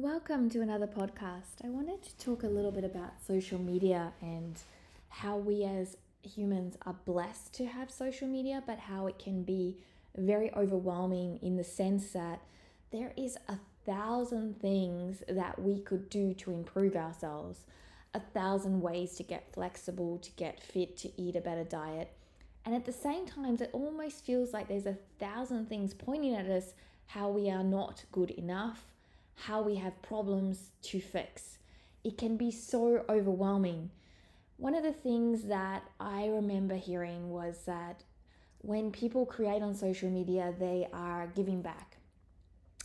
Welcome to another podcast. I wanted to talk a little bit about social media and how we as humans are blessed to have social media, but how it can be very overwhelming in the sense that there is a thousand things that we could do to improve ourselves, a thousand ways to get flexible, to get fit, to eat a better diet. And at the same time, it almost feels like there's a thousand things pointing at us how we are not good enough, how we have problems to fix. It can be so overwhelming. One of the things that I remember hearing was that when people create on social media, they are giving back.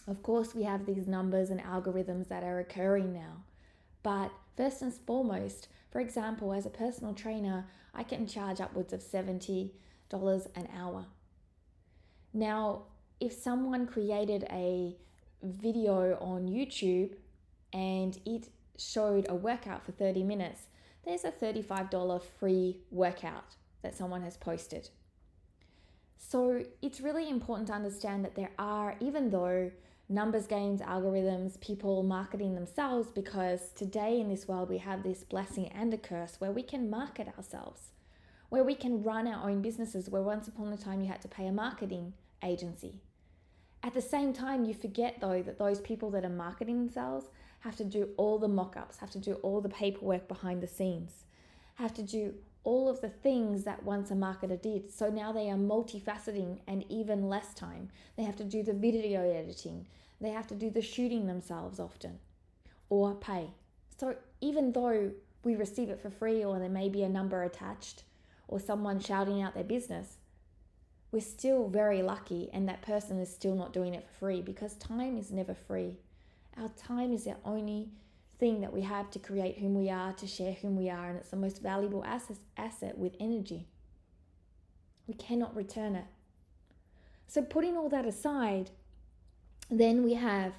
Of course, we have these numbers and algorithms that are occurring now. But first and foremost, for example, as a personal trainer, I can charge upwards of $70 an hour. Now, if someone created a video on YouTube and it showed a workout for 30 minutes, there's a $35 free workout that someone has posted. So it's really important to understand that there are, even though numbers games, algorithms, people marketing themselves, because today in this world we have this blessing and a curse where we can market ourselves, where we can run our own businesses, where once upon a time you had to pay a marketing agency. At the same time, you forget though that those people that are marketing themselves have to do all the mock ups, have to do all the paperwork behind the scenes, have to do all of the things that once a marketer did. So now they are multifaceting and even less time. They have to do the video editing, they have to do the shooting themselves often or pay. So even though we receive it for free or there may be a number attached or someone shouting out their business, we're still very lucky and that person is still not doing it for free because time is never free. Our time is the only thing that we have to create whom we are, to share whom we are, and it's the most valuable asset, asset with energy. We cannot return it. So, putting all that aside, then we have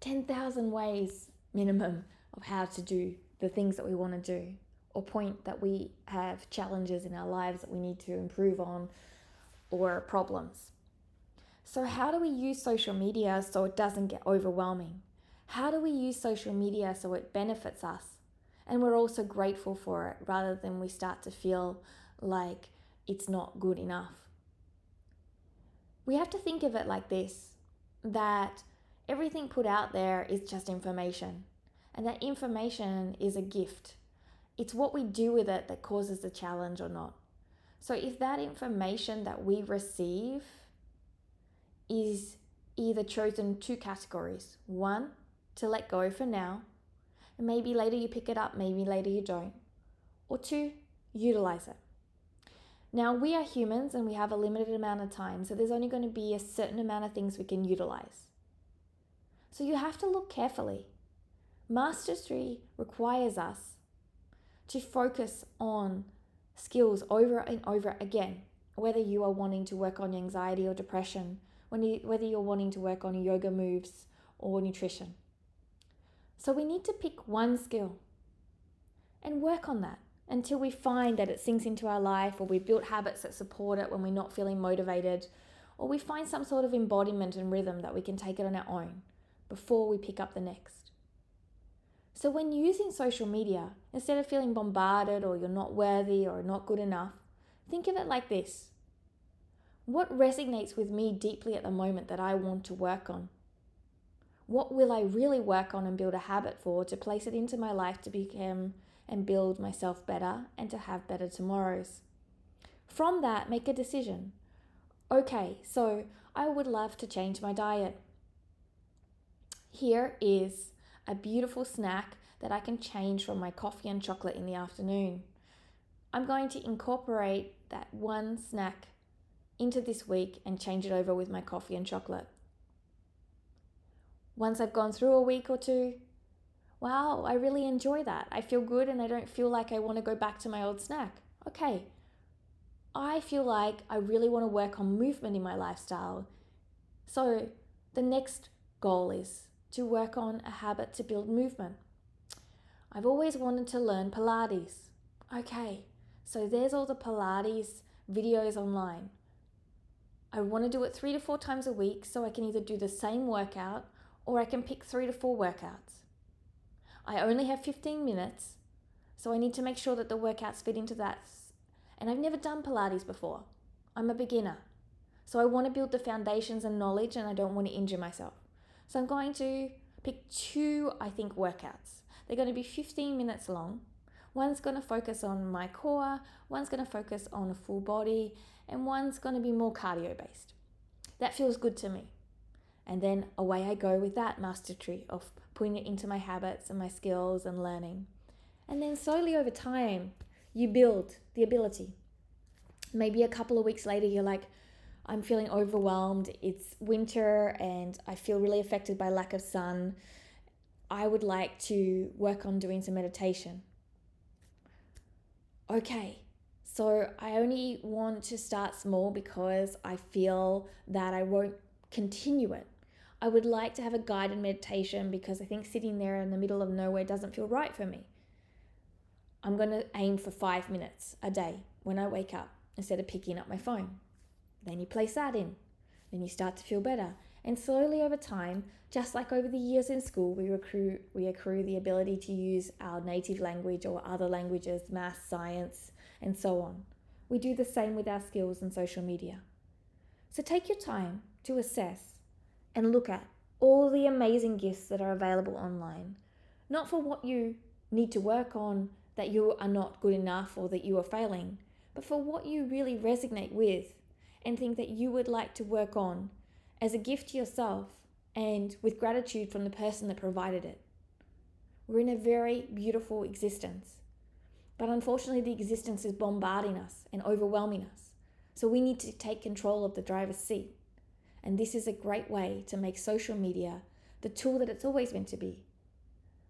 10,000 ways minimum of how to do the things that we want to do, or point that we have challenges in our lives that we need to improve on, or problems. So, how do we use social media so it doesn't get overwhelming? How do we use social media so it benefits us and we're also grateful for it rather than we start to feel like it's not good enough? We have to think of it like this that everything put out there is just information, and that information is a gift. It's what we do with it that causes the challenge or not. So if that information that we receive is either chosen two categories one, to let go for now, and maybe later you pick it up, maybe later you don't, or two, utilize it. Now, we are humans and we have a limited amount of time, so there's only going to be a certain amount of things we can utilize. So you have to look carefully. Mastery requires us to focus on skills over and over again, whether you are wanting to work on anxiety or depression, when you, whether you're wanting to work on yoga moves or nutrition. So we need to pick one skill and work on that until we find that it sinks into our life or we've built habits that support it when we're not feeling motivated or we find some sort of embodiment and rhythm that we can take it on our own before we pick up the next. So, when using social media, instead of feeling bombarded or you're not worthy or not good enough, think of it like this What resonates with me deeply at the moment that I want to work on? What will I really work on and build a habit for to place it into my life to become and build myself better and to have better tomorrows? From that, make a decision. Okay, so I would love to change my diet. Here is a beautiful snack that I can change from my coffee and chocolate in the afternoon. I'm going to incorporate that one snack into this week and change it over with my coffee and chocolate. Once I've gone through a week or two, wow, I really enjoy that. I feel good and I don't feel like I want to go back to my old snack. Okay, I feel like I really want to work on movement in my lifestyle. So the next goal is to work on a habit to build movement. I've always wanted to learn Pilates. Okay, so there's all the Pilates videos online. I want to do it three to four times a week so I can either do the same workout or I can pick three to four workouts. I only have 15 minutes, so I need to make sure that the workouts fit into that. And I've never done Pilates before. I'm a beginner. So I want to build the foundations and knowledge and I don't want to injure myself. So I'm going to pick two, I think, workouts. They're going to be 15 minutes long. One's going to focus on my core, one's going to focus on a full body, and one's going to be more cardio based. That feels good to me. And then away I go with that mastery of putting it into my habits and my skills and learning. And then slowly over time, you build the ability. Maybe a couple of weeks later, you're like, I'm feeling overwhelmed. It's winter and I feel really affected by lack of sun. I would like to work on doing some meditation. Okay, so I only want to start small because I feel that I won't continue it. I would like to have a guided meditation because I think sitting there in the middle of nowhere doesn't feel right for me. I'm going to aim for five minutes a day when I wake up instead of picking up my phone. Then you place that in. Then you start to feel better. And slowly over time, just like over the years in school, we accrue, we accrue the ability to use our native language or other languages, math, science, and so on. We do the same with our skills in social media. So take your time to assess and look at all the amazing gifts that are available online. Not for what you need to work on, that you are not good enough or that you are failing, but for what you really resonate with and think that you would like to work on as a gift to yourself and with gratitude from the person that provided it. We're in a very beautiful existence, but unfortunately, the existence is bombarding us and overwhelming us. So we need to take control of the driver's seat. And this is a great way to make social media the tool that it's always meant to be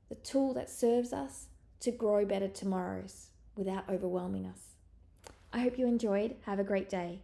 the tool that serves us to grow better tomorrows without overwhelming us. I hope you enjoyed. Have a great day.